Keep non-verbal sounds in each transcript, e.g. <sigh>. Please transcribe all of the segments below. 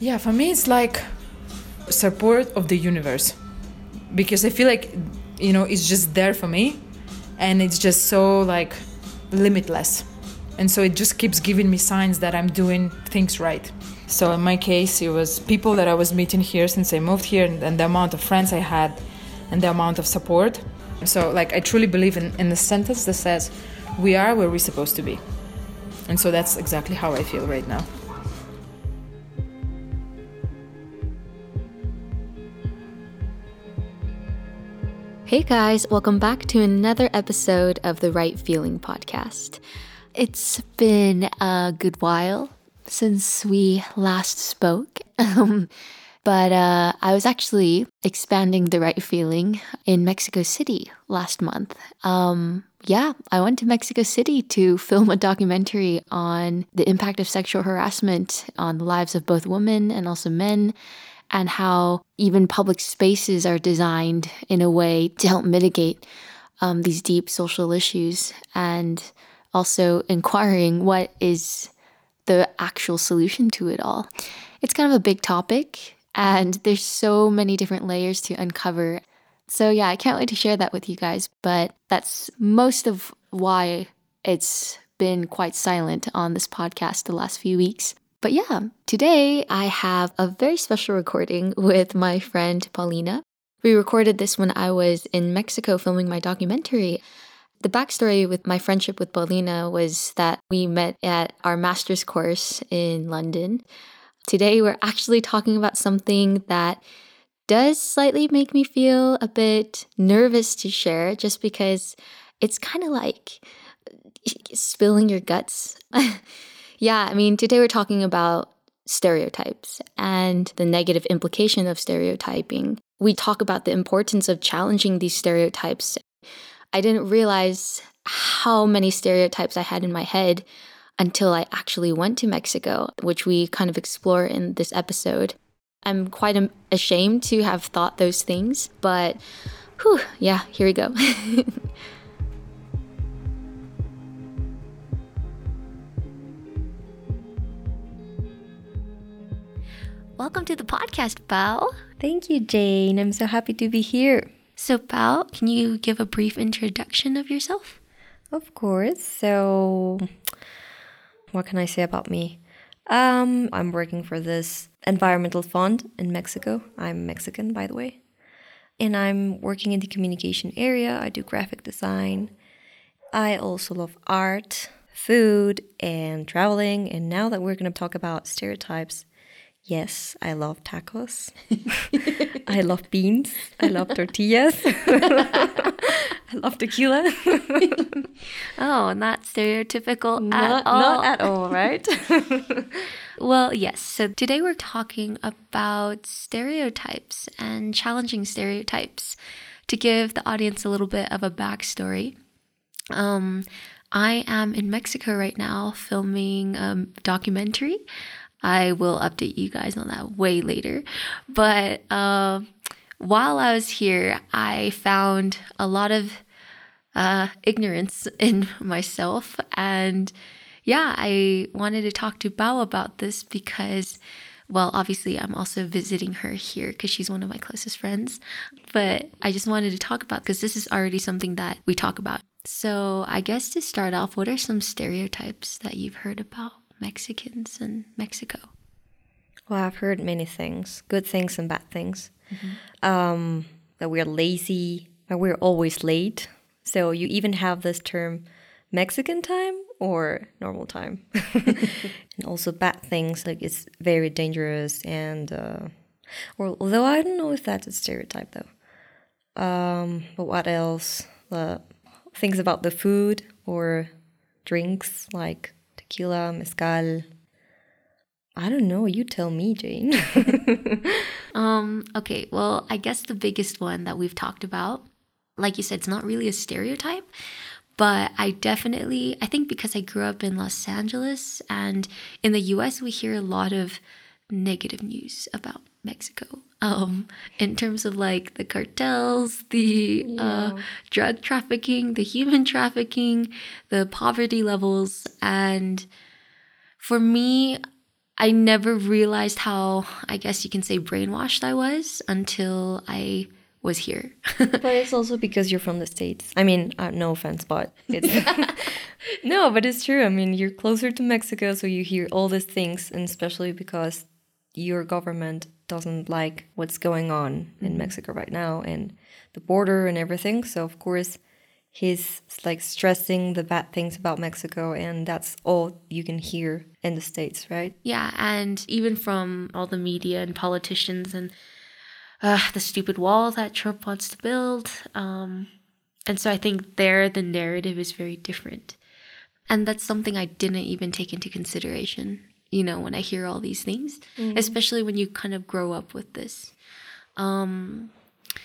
Yeah, for me, it's like support of the universe because I feel like, you know, it's just there for me and it's just so like limitless. And so it just keeps giving me signs that I'm doing things right. So in my case, it was people that I was meeting here since I moved here and, the amount of friends I had and the amount of support. So like I truly believe in, in the sentence that says, we are where we're supposed to be. And so that's exactly how I feel right now. Hey guys, welcome back to another episode of the Right Feeling podcast. It's been a good while since we last spoke. <laughs> Um, but uh, I was actually expanding the right feeling in Mexico City last month. Um, yeah, I went to Mexico City to film a documentary on the impact of sexual harassment on the lives of both women and also men, and how even public spaces are designed in a way to help mitigate um, these deep social issues, and also <laughs> inquiring what is the actual solution to it all. It's kind of a big topic, and there's so many different layers to uncover. So, yeah, I can't wait to share that with you guys, but that's most of why it's been quite silent on this podcast the last few weeks. But yeah, today I have a very special recording with my friend Paulina. We recorded this when I was in Mexico filming my documentary. The backstory with my friendship with Paulina was that we met at our master's course in London. Today, we're actually talking about something that does slightly make me feel a bit nervous to share just because it's kind of like spilling your guts. <laughs> yeah, I mean, today we're talking about stereotypes and the negative implication of stereotyping. We talk about the importance of challenging these stereotypes I didn't realize how many stereotypes I had in my head until I actually went to Mexico, which we kind of explore in this episode. I'm quite ashamed to have thought those things, but whew, yeah, here we go. <laughs> Welcome to the podcast, Pau. Thank you, Jane. I'm so happy to be here. So, Pau, can you give a brief introduction of yourself? Of course. So, what can I say about me? Um, I'm working for this environmental fund in Mexico. I'm Mexican, by the way. And I'm working in the communication area. I do graphic design. I also love art, food, and traveling. And now that we're going to talk about stereotypes, Yes, I love tacos. <laughs> I love beans. I love tortillas. <laughs> I love tequila. <laughs> oh, not stereotypical not, at all. Not at all, right? well, yes. So today we're talking about stereotypes and challenging stereotypes to give the audience a little bit of a backstory. Um, I am in Mexico right now filming a documentary I will update you guys on that way later. But uh, while I was here, I found a lot of uh, ignorance <laughs> in myself. And yeah, I wanted to talk to Pau about this because, well, obviously, I'm also visiting her here because she's one of my closest friends. But I just wanted to talk about because this is already something that we talk about. So, I guess to start off, what are some stereotypes that you've heard about? Mexicans and Mexico? Well, I've heard many things, good things and bad things. Mm-hmm. Um, that we're lazy, that we're always late. So you even have this term Mexican time or normal time. <laughs> and also bad things like it's very dangerous and uh, or although I don't know if that's a stereotype though. Um, but what else? Uh, things about the food or drinks like tequila, mezcal. I don't know. You tell me, Jane. <laughs> um, okay, well, I guess the biggest one that we've talked about, like you said, it's not really a stereotype, but I definitely, I think because I grew up in Los Angeles and in the US, we hear a lot of negative news about Mexico. Um, in terms of like the cartels, the uh, yeah. uh, drug trafficking, the human trafficking, the poverty levels. And for me, I never realized how, I guess you can say, brainwashed I was until I was here. <laughs> but it's also because you're from the States. I mean, uh, no offense, but it's. <laughs> <laughs> no, but it's true. I mean, you're closer to Mexico, so you hear all these things, and especially because your government doesn't like what's going on in Mexico right now and the border and everything. So, of course, he's like stressing the bad things about Mexico, and that's all you can hear in the States, right? Yeah, and even from all the media and politicians and uh, the stupid wall that Trump wants to build. Um, and so I think there the narrative is very different. And that's something I didn't even take into consideration, you know, when I hear all these things, mm. especially when you kind of grow up with this. Um,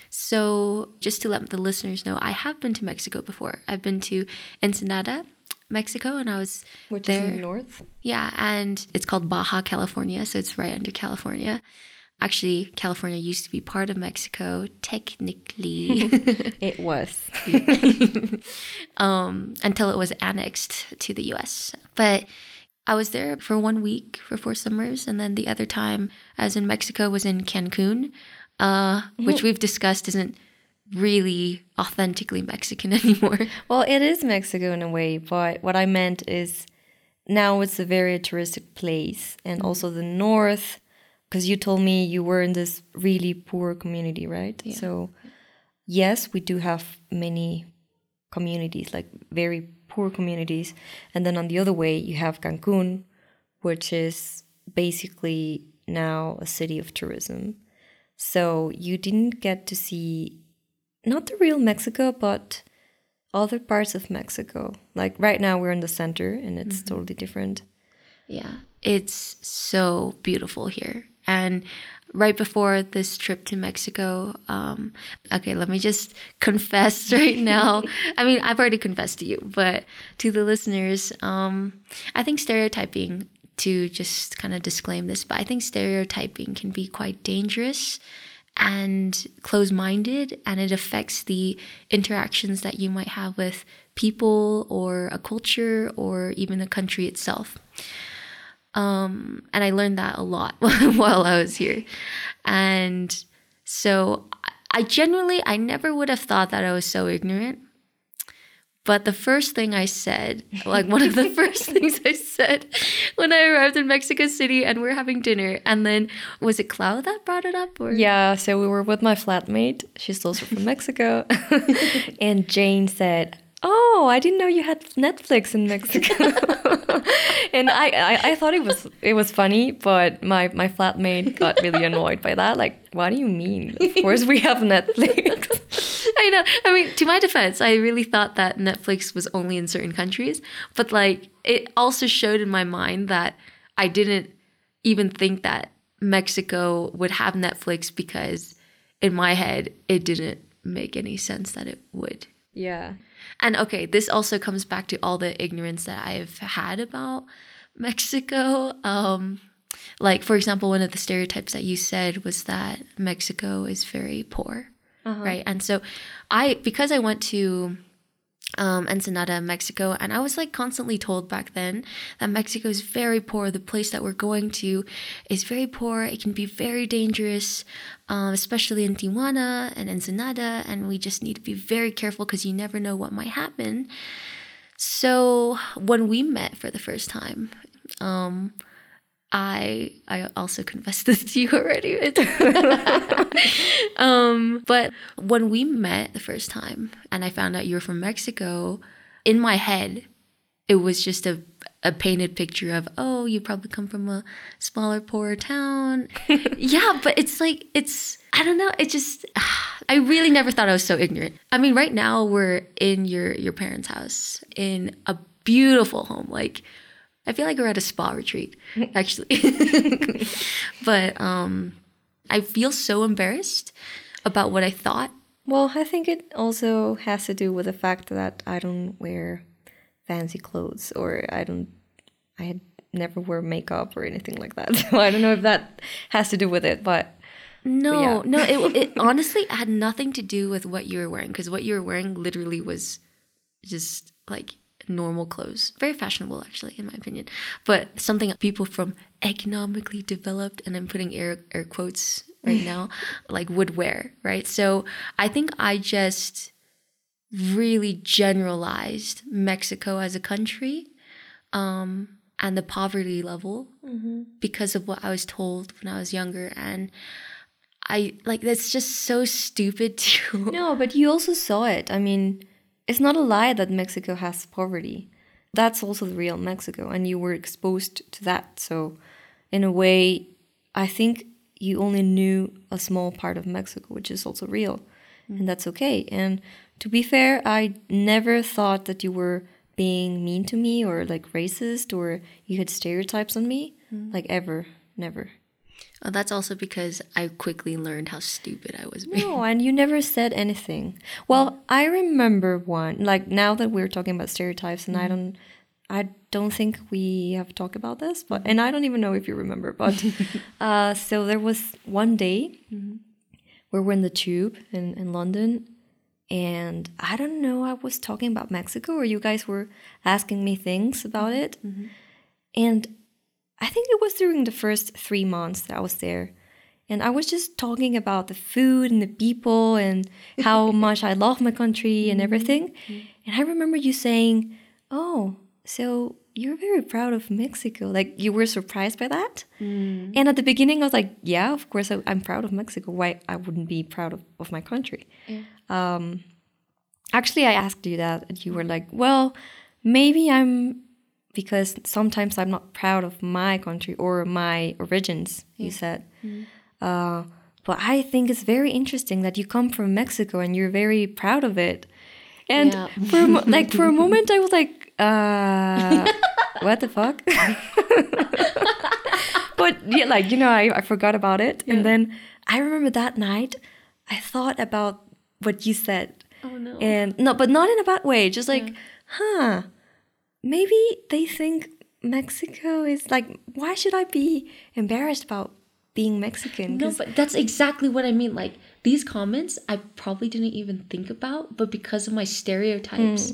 so, just to let the listeners know, I have been to Mexico before. I've been to Ensenada, Mexico, and I was Which there. is in the north. Yeah, and it's called Baja California, so it's right under California. Actually, California used to be part of Mexico. Technically, <laughs> it was <laughs> um, until it was annexed to the U.S. But I was there for one week for four summers, and then the other time I was in Mexico was in Cancun, uh, which mm-hmm. we've discussed isn't really authentically Mexican <laughs> anymore. Well, it is Mexico in a way, but what I meant is now it's a very touristic place, and mm-hmm. also the north because you told me you were in this really poor community, right? Yeah. So, yes, we do have many communities, like very poor communities. And then on the other way, you have Cancun, which is basically now a city of tourism. So, you didn't get to see not the real Mexico, but other parts of Mexico. Like right now, we're in the center and it's mm-hmm. totally different. Yeah, it's so beautiful here. And right before this trip to Mexico, um, okay, let me just confess <laughs> right now. I mean, I've already confessed to you, but to the listeners, um, I think stereotyping, to just kind of disclaim this, but I think stereotyping can be quite dangerous and close minded, and it affects the interactions that you might have with people or a culture or even a country itself. Um, and I learned that a lot <laughs> while I was here. And so I genuinely, I never would have thought that I was so ignorant. But the first thing I said, <laughs> like one of the first things I said when I arrived in Mexico City and we are having dinner, and then was it Cloud that brought it up? Or? Yeah, so we were with my flatmate. She's also from Mexico. <laughs> and Jane said, Oh, I didn't know you had Netflix in Mexico. <laughs> and I, I, I, thought it was it was funny, but my, my flatmate got really annoyed by that. Like, what do you mean? Of course we have Netflix. <laughs> I know. I mean, to my defense, I really thought that Netflix was only in certain countries. But like it also showed in my mind that I didn't even think that Mexico would have Netflix because in my head it didn't make any sense that it would. Yeah. And okay, this also comes back to all the ignorance that I've had about Mexico. Um, like, for example, one of the stereotypes that you said was that Mexico is very poor, uh-huh. right? And so, I, because I went to um, Ensenada, Mexico. And I was like constantly told back then that Mexico is very poor. The place that we're going to is very poor. It can be very dangerous, um, especially in Tijuana and Ensenada. And we just need to be very careful because you never know what might happen. So when we met for the first time, um, I I also confessed <laughs> this to you already. <laughs> um, but when we met the first time and I found out you were from Mexico, in my head, it was just a a painted picture of oh you probably come from a smaller poorer town. <laughs> Yeah but it's like it's i don't know it just <sighs> i really never thought i was so ignorant. I mean right now we're in your your parents house in a beautiful home. Like I feel like we're at a spa retreat, <laughs> actually. <laughs> but um, I feel so embarrassed about what I thought. Well, I think it also has to do with the fact that I don't wear fancy clothes or I don't, I had never wear makeup or anything like that. <laughs> So I don't know if that has to do with it, but. No, but yeah. no, it, it honestly had nothing to do with what you were wearing because what you were wearing literally was just like normal clothes. Very fashionable, actually, in my opinion. But something people from economically developed, and I'm putting air, air quotes right now, like would wear, right? So I think I just really generalized Mexico as a country um, and the poverty level because of what I was told when I was younger. And I like that's just so stupid <laughs> to No, but you also saw it. I mean, it's not a lie that Mexico has poverty. That's also the real Mexico, and you were exposed to that. So, in a way, I think you only knew a small part of Mexico, which is also real, and mm. that's okay. And to be fair, I never thought that you were being mean to me or like racist or you had stereotypes on me, mm. like ever, never. Oh, that's also because I quickly learned how stupid I was being. No, and you never said anything. Well, I remember one. Like now that we're talking about stereotypes, and I mm-hmm. don't, I don't think we have talked about this, but and I don't even know if you remember. But <laughs> uh, so there was one day mm-hmm. where we're in the tube in in London, and I don't know. I was talking about Mexico, or you guys were asking me things about mm-hmm. it, and I think it was during the first three months that I was there. And I was just talking about the food and the people and how <laughs> much I love my country and mm-hmm. everything. Mm-hmm. And I remember you saying, Oh, so you're very proud of Mexico. Like you were surprised by that. Mm. And at the beginning, I was like, Yeah, of course, I, I'm proud of Mexico. Why I wouldn't be proud of, of my country? Um, actually, I asked you that, and you were like, Well, maybe I'm because sometimes I'm not proud of my country or my origins, you said. Uh, but I think it's very interesting that you come from Mexico and you're very proud of it. And Yeah. for <laughs> like for a moment, I was like, uh, "What the fuck?" <laughs> but yeah, like you know, I, I forgot about it, and then I remember that night, I thought about what you said, Oh no. and no, but not in a bad way. Just like, huh, maybe they think Mexico is like, why should I be embarrassed about being Mexican? No, but that's exactly what I mean. Like these comments, I probably didn't even think about, but because of my stereotypes,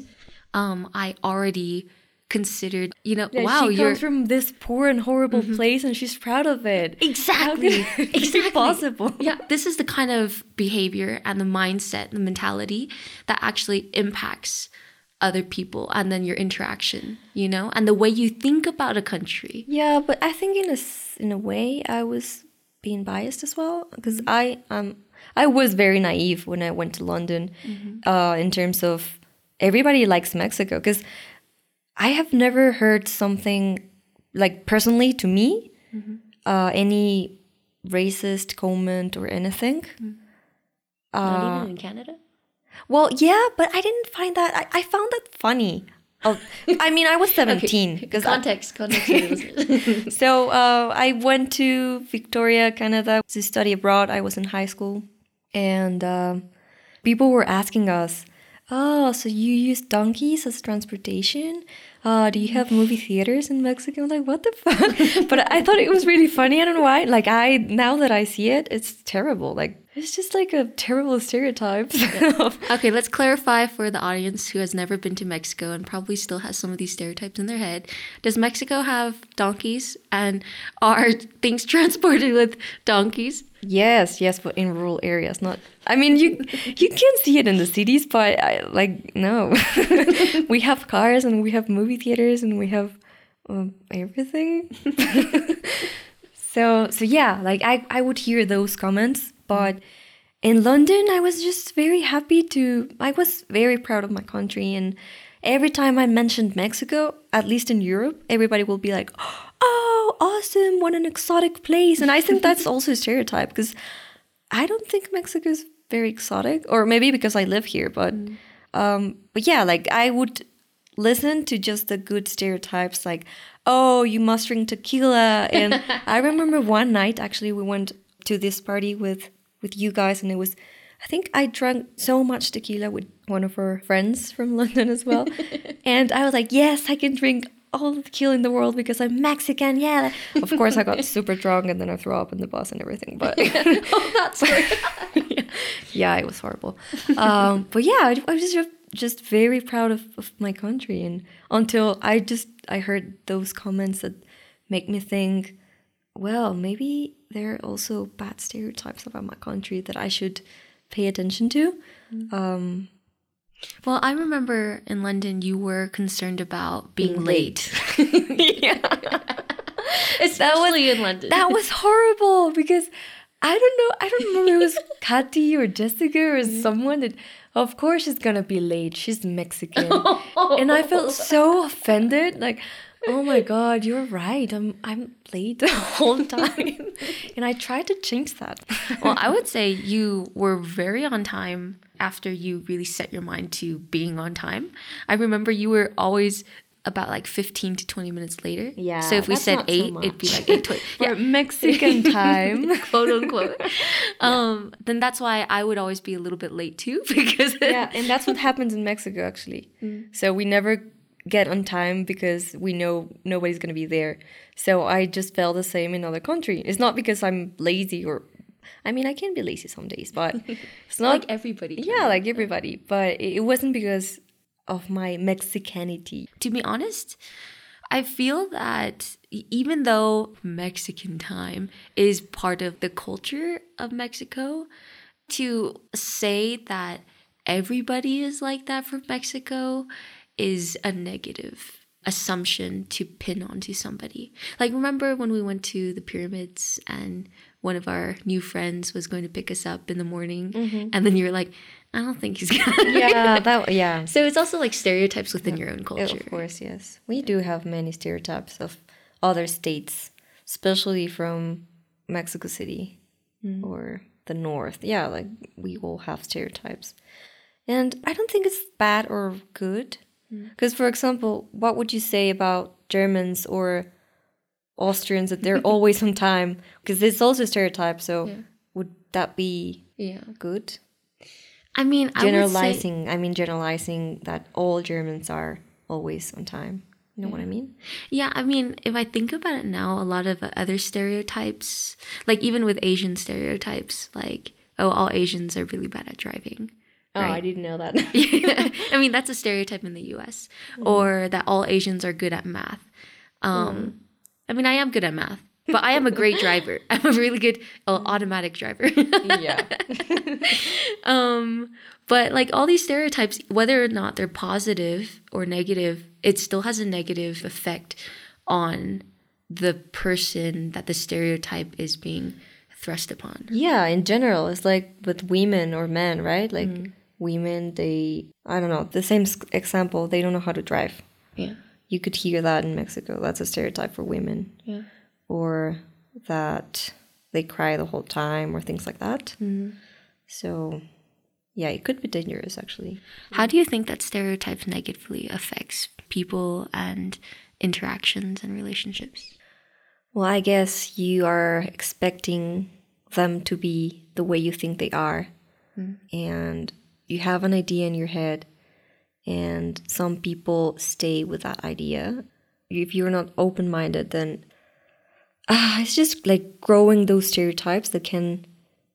um, I already considered, you know, Yeah, wow, she you're comes from this poor and horrible place, and she's proud of it. exactly, <laughs> exactly possible? Yeah, this is the kind of behavior and the mindset, the mentality that actually impacts other people, and then your interaction, you know, and the way you think about a country. Yeah, but I think in a in a way I was being biased as well because I um I was very naive when I went to London, uh, in terms of everybody likes Mexico because I have never heard something like personally to me uh, any racist comment or anything. Not even in Canada. Well, yeah, but I didn't find that. I, I found that funny. Oh, I mean, I was <laughs> seventeen because Context, context. the listeners. <laughs> So uh, I went to Victoria, Canada to study abroad. I was in high school, and um, people were asking us, "Oh, so you use donkeys as transportation? Uh, do you have movie theaters in Mexico?" I'm like, "What the fuck?" <laughs> but I thought it was really funny. I don't know why. Like I now that I see it, it's terrible. Like it's just like a terrible stereotype. <laughs> Okay, let's clarify for the audience who has never been to Mexico and probably still has some of these stereotypes in their head. Does Mexico have donkeys and are <laughs> things transported with donkeys? Yes, yes, but in rural areas, not. I mean, you you can see it in the cities, but I, like no, <laughs> we have cars and we have movie theaters and we have um, everything. so so yeah, like I I would hear those comments, but in London, I was just very happy to. I was very proud of my country, and every time I mentioned Mexico, at least in Europe, everybody will be like, "Oh, awesome! What an exotic place!" And I think that's <laughs> also a stereotype because I don't think Mexico is very exotic, or maybe because I live here. But um, but yeah, like I would listen to just the good stereotypes, like oh, you must drink tequila. And <laughs> I remember one night actually we went to this party with with you guys, and it was. I think I drank so much tequila with one of her friends from <laughs> London as well. <laughs> and I was like, yes, I can drink all the tequila in the world because I'm Mexican. Yeah. Of course, I got <laughs> super drunk and then I threw up in the bus and everything. But oh, that's yeah, it was horrible. Um, but yeah, I, I was just just very proud of, of my country, and until I just I heard those comments that make me think, well, maybe there are also bad stereotypes about my country that I should pay attention to. Um, Well, I remember in London you were concerned about being, Being late. <laughs> Especially in London. that was horrible because I don't know. I don't remember it was <laughs> Katy or Jessica or someone that. Of course, she's gonna be late. She's Mexican, <laughs> and I felt so offended. Like, oh my god, you're right. I'm I'm late the whole <laughs> time, and I tried to change that. well, I would say you were very on time after you really set your mind to being on time. I remember you were always about like 15 to 20 minutes later. Yeah, So if we said not so 8, it'd be like 8:20. For <laughs> Mexican <laughs> time. quote unquote. Um, then that's why I would always be a little bit late too because yeah, and that's what happens in Mexico actually. So we never get on time because we know nobody's gonna be there. So I just felt the same in other country. It's not because I'm lazy or, I mean, I can be lazy some days, but <laughs> it's not like everybody. yeah, like everybody. But it wasn't because of my Mexicanity. to be honest, I feel that even though Mexican time is part of the culture of Mexico, to say that everybody is like that from Mexico is a negative assumption to pin onto somebody. Like, remember when we went to the pyramids and one of our new friends was going to pick us up in the morning, mm-hmm. and then you're like, I don't think he's gonna. <laughs> Yeah, that yeah. So it's also like stereotypes within your own culture. Of course, yes. We do have many stereotypes of other states, especially from Mexico City mm. or the north. Yeah, like we all have stereotypes. And I don't think it's bad or good. Mm. Because, for example, what would you say about Germans or Austrians that they're <laughs> always on time? Because it's also a stereotype. So, would that be Yeah. good? I mean, I would say, Generalizing, I mean, generalizing that all Germans are always on time. You know what I mean? yeah, I mean, if I think about it now, a lot of other stereotypes, like even with Asian stereotypes, like, oh, all Asians are really bad at driving. Oh, Right. didn't know that. <laughs> I mean, that's a stereotype in the US. Or that all Asians are good at math. Um, I mean, I am good at math, but I am a great driver. <laughs> I'm a really good uh, automatic driver. yeah. <laughs> um but like all these stereotypes whether or not they're positive or negative it still has a negative effect on the person that the stereotype is being thrust upon Yeah, in general, it's like with women or men, right? Like women, they, I don't know, the same example, they don't know how to drive. yeah You could hear that in Mexico. That's a stereotype for women. yeah Or that they cry the whole time or things like that. Mm-hmm. So, yeah, it could be dangerous actually. how do you think that stereotypes negatively affects people and interactions and relationships Well, I guess you are expecting them to be the way you think they are. Mm. And you have an idea in your head, and some people stay with that idea. If you're not open minded, then ah, it's just like growing those stereotypes that can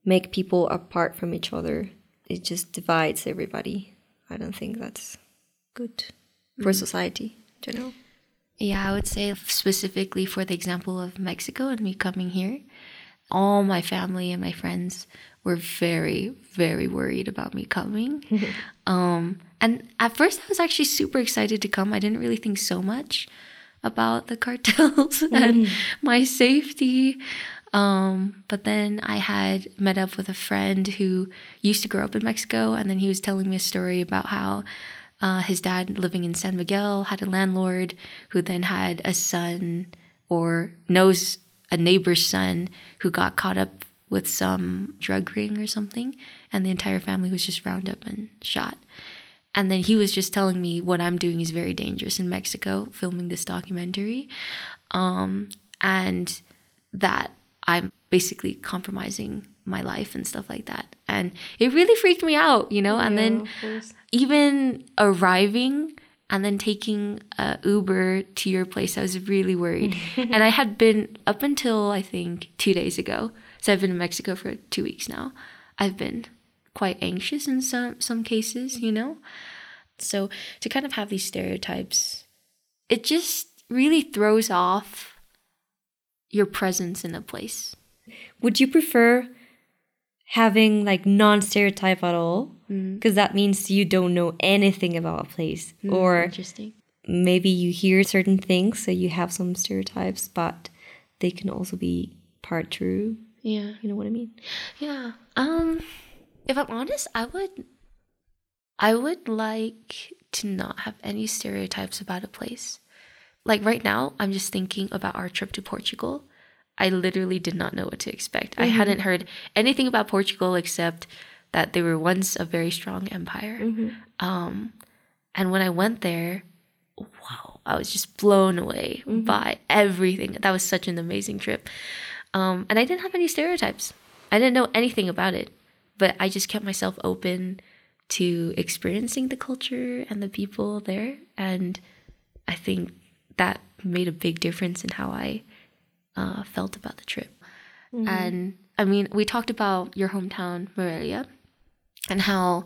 make people apart from each other. It just divides everybody. I don't think that's good for society in general. Yeah, I would say specifically for the example of Mexico and me coming here, all my family and my friends were very, very worried about me coming. <laughs> um, and at first, I was actually super excited to come. I didn't really think so much about the cartels <laughs> and my safety. Um, but then I had met up with a friend who used to grow up in Mexico, and then he was telling me a story about how uh, his dad, living in San Miguel, had a landlord who then had a son or knows a neighbor's son who got caught up with some drug ring or something, and the entire family was just rounded up and shot. And then he was just telling me what I'm doing is very dangerous in Mexico, filming this documentary, um, and that I'm basically compromising my life and stuff like that. And it really freaked me out, you know. and then even arriving and then taking a Uber to your place, I was really worried. <laughs> and I had been up until I think two days ago. So I've been in Mexico for two weeks now. I've been quite anxious in some some cases, you know. So to kind of have these stereotypes, it just really throws off your presence in a place. Would you prefer having like non-stereotype at all? Because that means you don't know anything about a place, or Interesting. maybe you hear certain things, so you have some stereotypes, but they can also be part true. Yeah. You know what I mean? Yeah. Um if I'm honest, I would I would like to not have any stereotypes about a place. Like right now, I'm just thinking about our trip to Portugal. I literally did not know what to expect. I hadn't heard anything about Portugal except that they were once a very strong empire. Um, and when I went there, wow, I was just blown away by everything. That was such an amazing trip. Um, and I didn't have any stereotypes. I didn't know anything about it, but I just kept myself open to experiencing the culture and the people there. And I think that made a big difference in how I uh, felt about the trip. And I mean, we talked about your hometown, Morelia, and how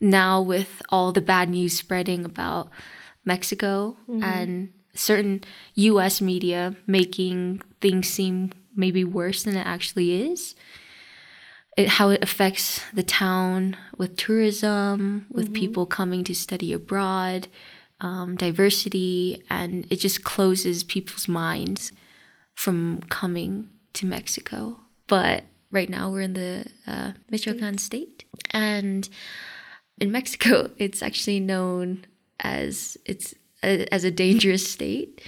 now with all the bad news spreading about Mexico and certain US media making things seem maybe worse than it actually is, it, how it affects the town with tourism, with people coming to study abroad, um, diversity, and it just closes people's minds from coming to Mexico. But right now we're in the uh, Michoacan state, and in Mexico, <laughs> it's actually known as it's a, as a dangerous state.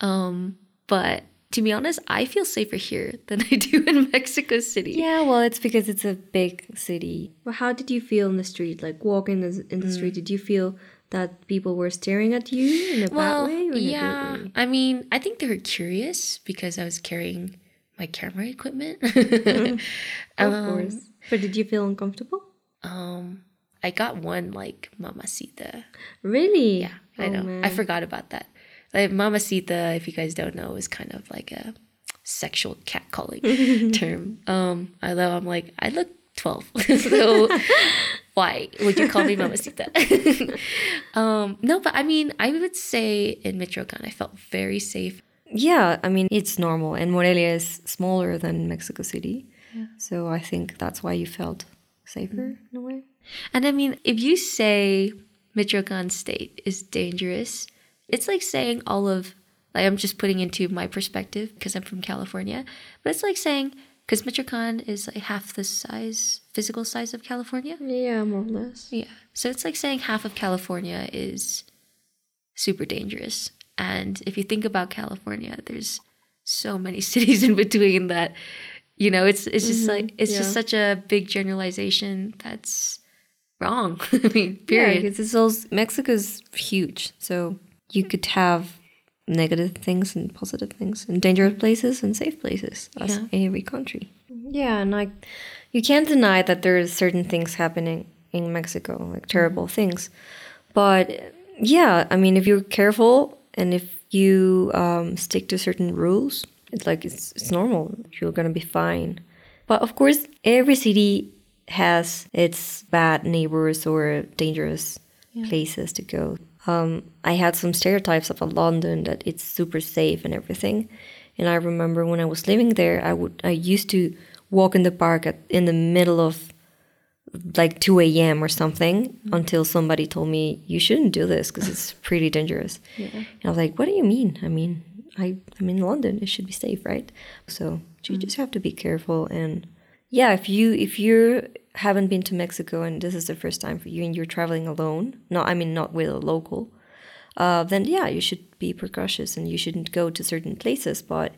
Um, but to be honest, I feel safer here <laughs> than I do in Mexico City. Yeah, well, it's because it's a big city. Well, how did you feel in the street? Like walking the, in the street, did you feel that people were staring at you in a Well, bad way? Or in a good yeah. way? I mean, I think they were curious because I was carrying my camera equipment. <laughs> <laughs> Of Um, course. But did you feel uncomfortable? Um, I got one like mamacita. Really? Yeah, I Oh, know. I forgot about that. Like mamacita, if you guys don't know, is kind of like a sexual catcalling <laughs> term. Um, although I'm like, I look 12, so why would you call me mamacita? <laughs> <laughs> um, no, but I mean, I would say in Michoacan, I felt very safe. Yeah, I mean, it's normal. And Morelia is smaller than Mexico City. So I think that's why you felt safer in a way. And I mean, if you say Michoacan state is dangerous, it's like saying all of, like, I'm just putting into my perspective because I'm from California, but it's like saying, because Michoacan is like half the size, physical size of California. Yeah, more or less. Yeah. So it's like saying half of California is super dangerous. And if you think about California, there's so many <laughs> cities in between that, you know, it's it's just mm-hmm. like it's just such a big generalization that's wrong. <laughs> I mean, Yeah, because it's also Mexico's huge, so you could have negative things and positive things, and dangerous places and safe places, as Yeah. every country. Yeah, and like you can't deny that there is certain things happening in Mexico, like terrible things. But yeah, I mean, if you're careful and if you um, stick to certain rules, it's like it's, it's normal. You're gonna be fine. But of course, every city has its bad neighbors or dangerous places to go. Um, I had some stereotypes about London that it's super safe and everything. And I remember when I was living there, I would I used to walk in the park at, in the middle of like 2 a.m. or something until somebody told me you shouldn't do this because it's <laughs> pretty dangerous. Yeah. And I was like, what do you mean? I mean, I, I'm in London. It should be safe, right? So you just have to be careful. And yeah, if you if you haven't been to Mexico and this is the first time for you and you're traveling alone, no, I mean not with a local, uh, then yeah, you should be precautious and you shouldn't go to certain places. But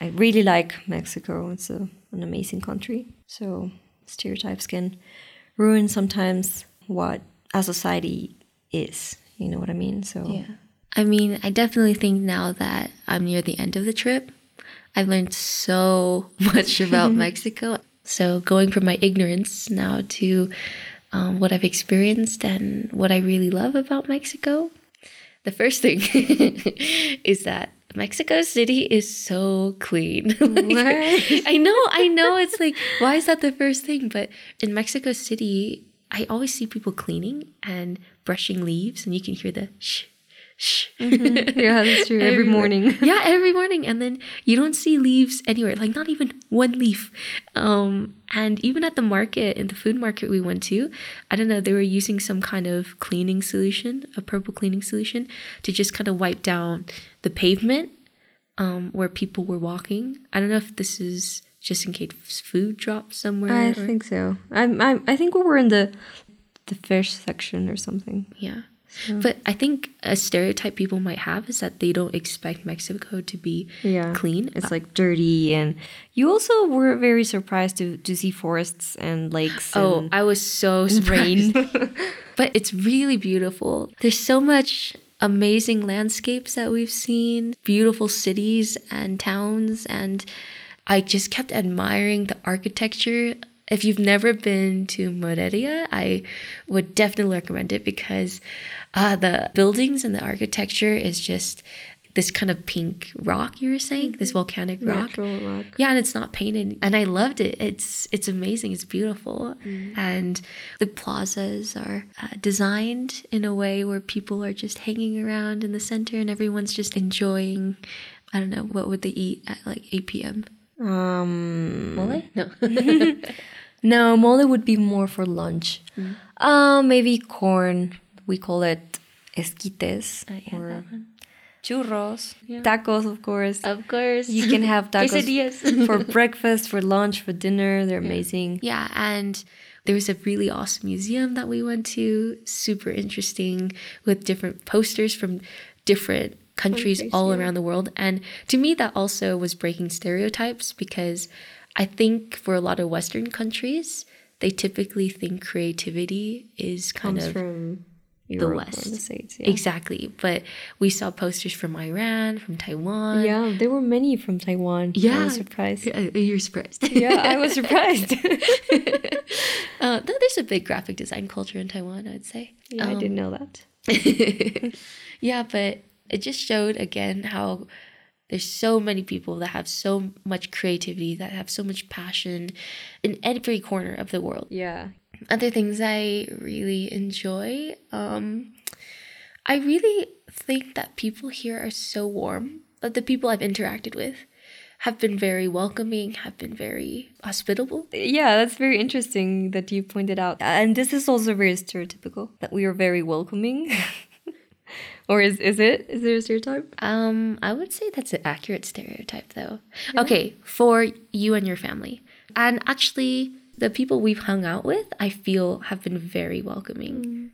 I really like Mexico. It's a, an amazing country. So stereotypes can ruin sometimes what a society is. You know what I mean? So yeah I mean, I definitely think now that I'm near the end of the trip, I've learned so <laughs> much about <laughs> Mexico. So going from my ignorance now to um, what I've experienced and what I really love about Mexico, the first thing <laughs> is that Mexico City is so clean. <laughs> Like, I know, I know. It's like, why is that the first thing? But in Mexico City, I always see people cleaning and brushing leaves, and you can hear the shh, shh. <laughs> Yeah, that's true. Every morning. <laughs> yeah, every morning. And then you don't see leaves anywhere, like not even one leaf. Um, and even at the market, in the food market we went to, I don't know, they were using some kind of cleaning solution, a purple cleaning solution, to just kind of wipe down the pavement um, where people were walking. I don't know if this is just in case food drops somewhere. I or- think so. I'm, I'm, I think we were in the the fish section or something. Yeah. Mm. But I think a stereotype people might have is that they don't expect Mexico to be Yeah. clean. It's like dirty, and you also were very surprised to, to see forests and lakes. Oh, and I was so <laughs> surprised. <laughs> but it's really beautiful. There's so much amazing landscapes that we've seen, beautiful cities and towns, and I just kept admiring the architecture. If you've never been to Morelia, I would definitely recommend it because uh, the buildings and the architecture is just this kind of pink rock you were saying, this volcanic rock. Rock. Yeah, and it's not painted, and I loved it. It's it's amazing. It's beautiful, and the plazas are uh, designed in a way where people are just hanging around in the center, and everyone's just enjoying. I don't know what would they eat at like eight p.m. Um, Mole? No. <laughs> no, mole would be more for lunch. Uh, maybe corn. We call it esquites or churros. Tacos, of course. of course, you can have <laughs> tacos <laughs> for breakfast, for lunch, for dinner. They're amazing. Yeah, and there was a really awesome museum that we went to, super interesting, with different posters from different countries all around the world. And to me, that also was breaking stereotypes because I think for a lot of Western countries, they typically think creativity is kind Comes of from Europe or West. the States. Yeah. exactly. But we saw posters from Iran, from Taiwan. Yeah, there were many from Taiwan. <laughs> Yeah. I was surprised. <laughs> Uh, You're surprised. yeah, I was surprised. uh, there's a big graphic design culture in Taiwan, I'd say. yeah, I didn't know that. <laughs> yeah, but it just showed again how there's so many people that have so much creativity, that have so much passion in every corner of the world. Yeah. Other things I really enjoy, um, I really think that people here are so warm. That the people I've interacted with have been very welcoming, have been very hospitable. Yeah, that's very interesting that you pointed out. And this is also very stereotypical that we are very welcoming. <laughs> or is is it? Is there a stereotype? Um, I would say that's an accurate stereotype, though. Okay, for you and your family, and actually, the people we've hung out with, I feel have been very welcoming.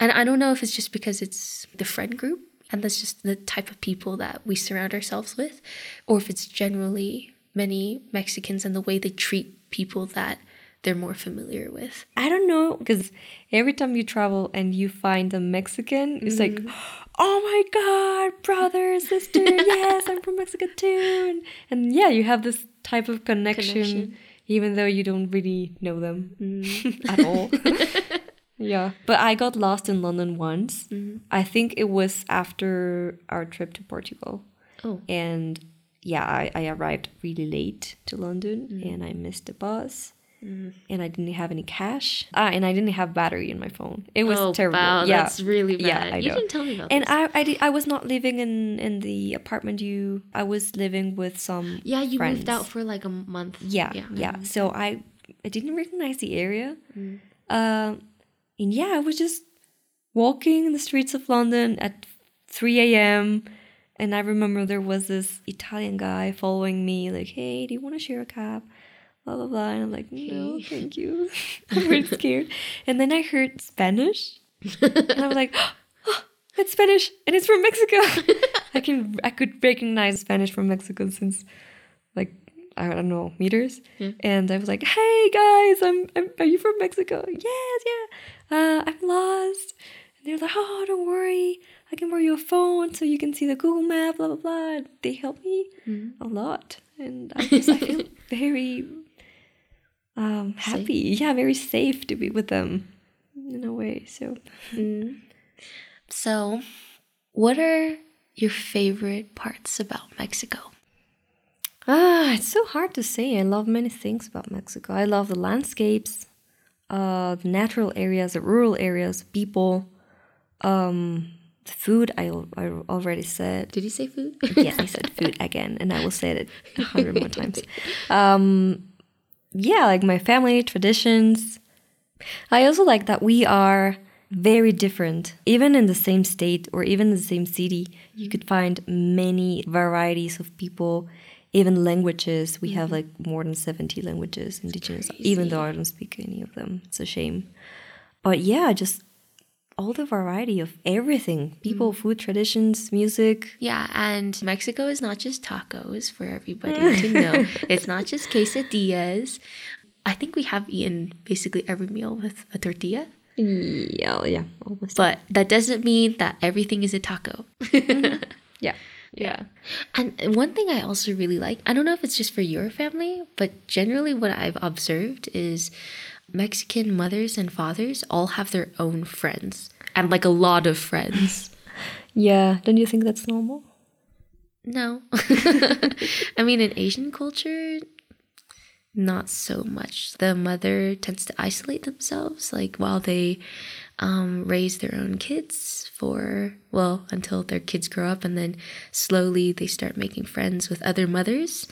And I don't know if it's just because it's the friend group, and that's just the type of people that we surround ourselves with, or if it's generally many Mexicans and the way they treat people that they're more familiar with. I don't know because every time you travel and you find a Mexican, it's like, mm-hmm. oh my god, brother, sister, <laughs> yes, I'm from Mexico too, and, and yeah, you have this type of connection, Connection. even though you don't really know them mm-hmm. <laughs> at all. <laughs> yeah, but I got lost in London once. Mm-hmm. I think it was after our trip to Portugal, Oh. and yeah, I, I arrived really late to London and I missed the bus. And I didn't have any cash. Ah, and I didn't have battery in my phone. It was Oh, terrible. wow, yeah, that's really Yeah, bad. I You know. didn't tell me about that. And this. I, I, did, I was not living in in the apartment. You, I was living with some. Yeah, you moved friends. out for like a month. Yeah, yeah. yeah So I, I didn't recognize the area. Um, and yeah, I was just walking in the streets of London at 3 a.m. And I remember there was this Italian guy following me, like, hey, do you want to share a cab? Blah, blah, blah. And I'm like, no, thank you. <laughs> <laughs> I'm really scared. And then I heard Spanish. and I was like, oh, it's Spanish and it's from Mexico. <laughs> I can, I could recognize Spanish from Mexico since like, I don't know, meters. And I was like, hey guys, I'm, I'm are you from Mexico? Yes, yeah. Uh, I'm lost. And they're like, oh, don't worry. I can borrow your phone so you can see the Google map, blah, blah, blah. They help me a lot. And I just, I feel very um, happy. Yeah, very safe to be with them in a way. So, So, what are your favorite parts about Mexico? ah, it's so hard to say. I love many things about Mexico. I love the landscapes, uh, the natural areas, the rural areas, people, um, the food, I, I already said. Did you say food? yes, I said food <laughs> again, and I will say it a hundred more times. <laughs> Um, yeah, like my family traditions. I also like that we are very different. Even in the same state or even the same city, you could find many varieties of people, even languages. We have mm-hmm. like more than 70 languages, indigenous, even though I don't speak any of them. It's a shame. But yeah, just all the variety of everything mm. people, food, traditions, music. Yeah, and Mexico is not just tacos for everybody <laughs> to know. It's not just quesadillas. I think we have eaten basically every meal with a tortilla, Yeah, oh, yeah, almost. but that doesn't mean that everything is a taco. Mm-hmm. <laughs> yeah. Yeah. And one thing I also really like, I don't know if it's just for your family, but generally what I've observed is Mexican mothers and fathers all have their own friends and like a lot of friends. <laughs> Yeah, don't you think that's normal? No. <laughs> I mean, in Asian culture, not so much. The mother tends to isolate themselves, like while they um, raise their own kids for, well, until their kids grow up, and then slowly they start making friends with other mothers.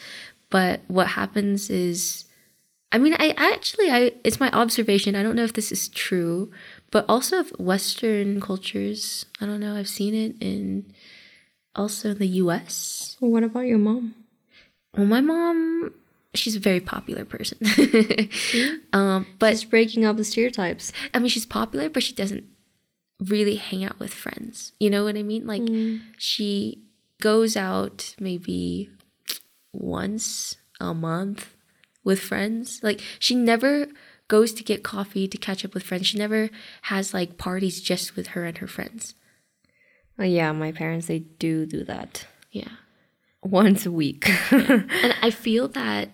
But what happens is, I mean, I actually, I it's my observation. I don't know if this is true, but also of Western cultures. I don't know. I've seen it in also in the U.S. What about your mom? Well, my mom, she's a very popular person. <laughs> um, but Just breaking up the stereotypes. I mean, she's popular, but she doesn't really hang out with friends. You know what I mean? Like, she goes out maybe once a month with friends. Like, she never goes to get coffee to catch up with friends. She never has like parties just with her and her friends. Oh, yeah, my parents they do do that Yeah. once a week. <laughs> And I feel that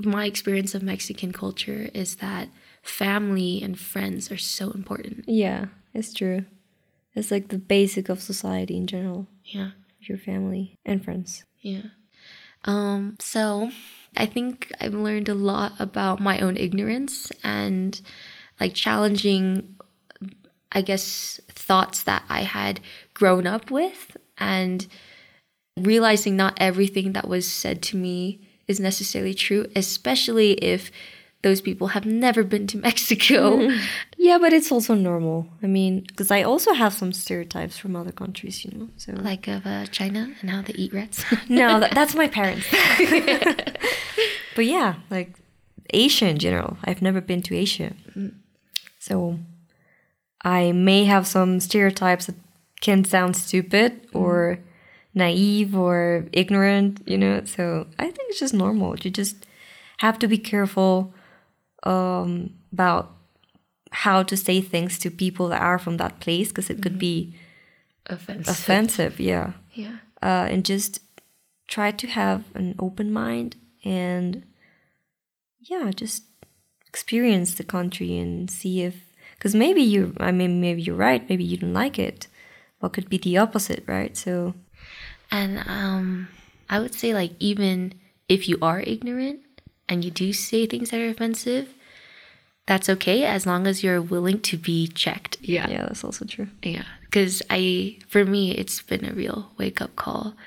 my experience of Mexican culture is that family and friends are so important. yeah, it's true. It's like the basic of society in general. Yeah. Your family and friends. Yeah. Um, so I think I've learned a lot about my own ignorance and like challenging, I guess, thoughts that I had grown up with and realizing not everything that was said to me is necessarily true, especially if those people have never been to <laughs> Mexico. <laughs> Yeah, but it's also normal. I mean, because I also have some stereotypes from other countries, you know. So like of uh, China and how they eat rats. <laughs> no, that, that's my parents. but yeah, like Asia in general. I've never been to Asia, so I may have some stereotypes that can sound stupid or naive or ignorant, you know. So I think it's just normal. You just have to be careful um, about how to say things to people that are from that place because it could be Offensive. offensive. Yeah Yeah. uh, and just try to have an open mind and yeah just experience the country and see if because maybe you i mean maybe you're right maybe you don't like it what could be the opposite right so And um, I would say, like, even if you are ignorant and you do say things that are offensive, that's okay as long as you're willing to be checked. yeah Yeah, that's also true Yeah. Because I, for me, it's been a real wake up call. <laughs>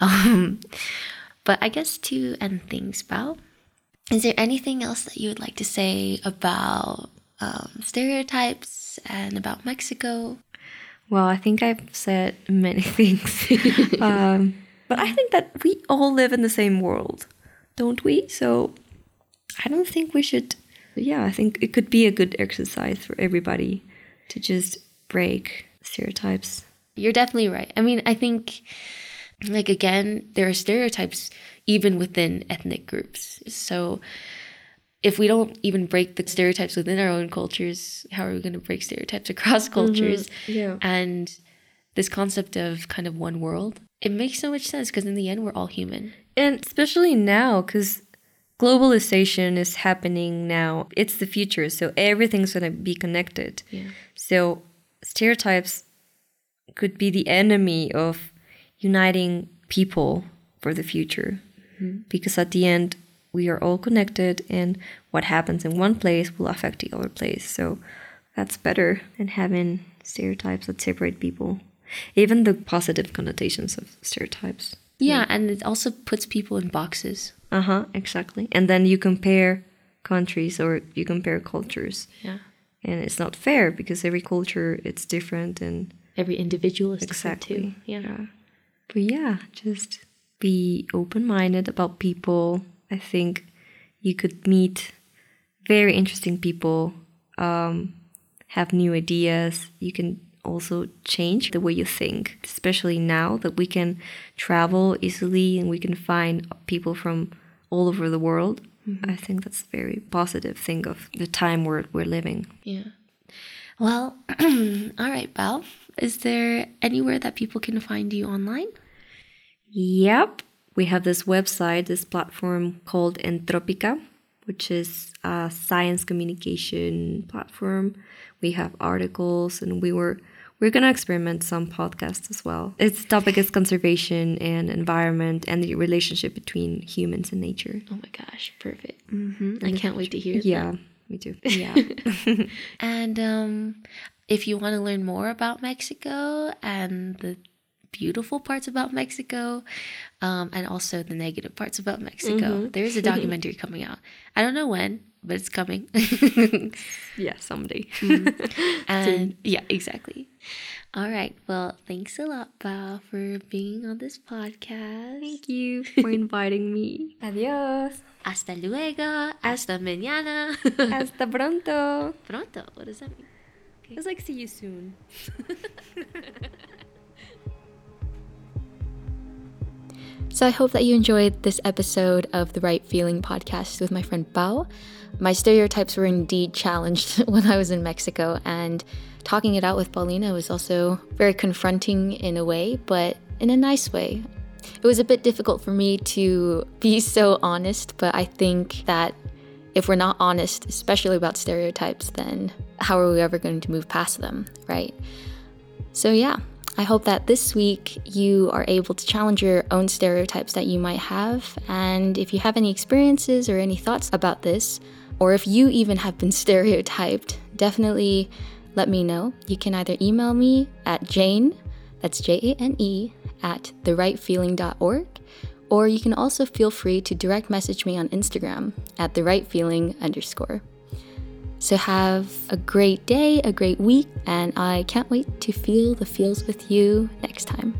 Um, but I guess to end things, Pau, is there anything else that you would like to say about um, stereotypes and about Mexico? well i think i've said many <laughs> things <laughs> um, but i think that we all live in the same world don't we so i don't think we should yeah i think it could be a good exercise for everybody to just break stereotypes You're definitely right. I mean, I think, like, again, there are stereotypes even within ethnic groups. So, if we don't even break the stereotypes within our own cultures, how are we going to break stereotypes across mm-hmm. cultures? yeah. And this concept of kind of one world, it makes so much sense because in the end, we're all human. And especially now, because globalization is happening now. It's the future, so everything's going to be connected. Yeah. So stereotypes could be the enemy of uniting people for the future. Mm-hmm. Because at the end, we are all connected, and what happens in one place will affect the other place. So that's better than having stereotypes that separate people. Even the positive connotations of stereotypes. Yeah, and it also puts people in boxes. Uh huh, exactly. And then you compare countries or you compare cultures. Yeah. And it's not fair because every culture it's different and Every individual is different exactly. too. Yeah. But yeah, just be open minded about people. I think you could meet very interesting people, um, have new ideas. You can also change the way you think, especially now that we can travel easily and we can find people from all over the world. Mm-hmm. I think that's a very positive thing of the time we're, we're living. Yeah. Well, <clears throat> all right, Pau. Is there anywhere that people can find you online? Yep. We have this website, this platform called Entropica, which is a science communication platform. We have articles and we were we're gonna experiment some podcasts as well. Its topic is conservation and environment and the relationship between humans and nature. Oh my gosh, perfect. hmm I can't wait to hear Yeah, that. me too. <laughs> Yeah. <laughs> and um, if you want to learn more about Mexico and the beautiful parts about Mexico, um, and also the negative parts about Mexico, there is a documentary coming out. I don't know when, but it's coming. <laughs> Yeah, someday. and yeah, exactly. All right. Well, thanks a lot, Pau, for being on this podcast. Thank you for inviting me. <laughs> Adios. Hasta luego. Hasta mañana. Hasta pronto. Pronto. What does that mean? It's like see you soon. <laughs> So I hope that you enjoyed this episode of the Right Feeling podcast with my friend Pau. My stereotypes were indeed challenged <laughs> when I was in Mexico, and talking it out with Paulina was also very confronting in a way, but in a nice way. It was a bit difficult for me to be <laughs> so honest, but I think that if we're not honest, especially about stereotypes, then how are we ever going to move past them, right? So, yeah, I hope that this week you are able to challenge your own stereotypes that you might have. And if you have any experiences or any thoughts about this, or if you even have been <laughs> stereotyped, definitely let me know. You can either email me at Jane, that's J A N E, at therightfeeling.org, or you can also feel free to direct message me on Instagram at therightfeeling underscore. So have a great day, a great week, and I can't wait to feel the feels with you next time.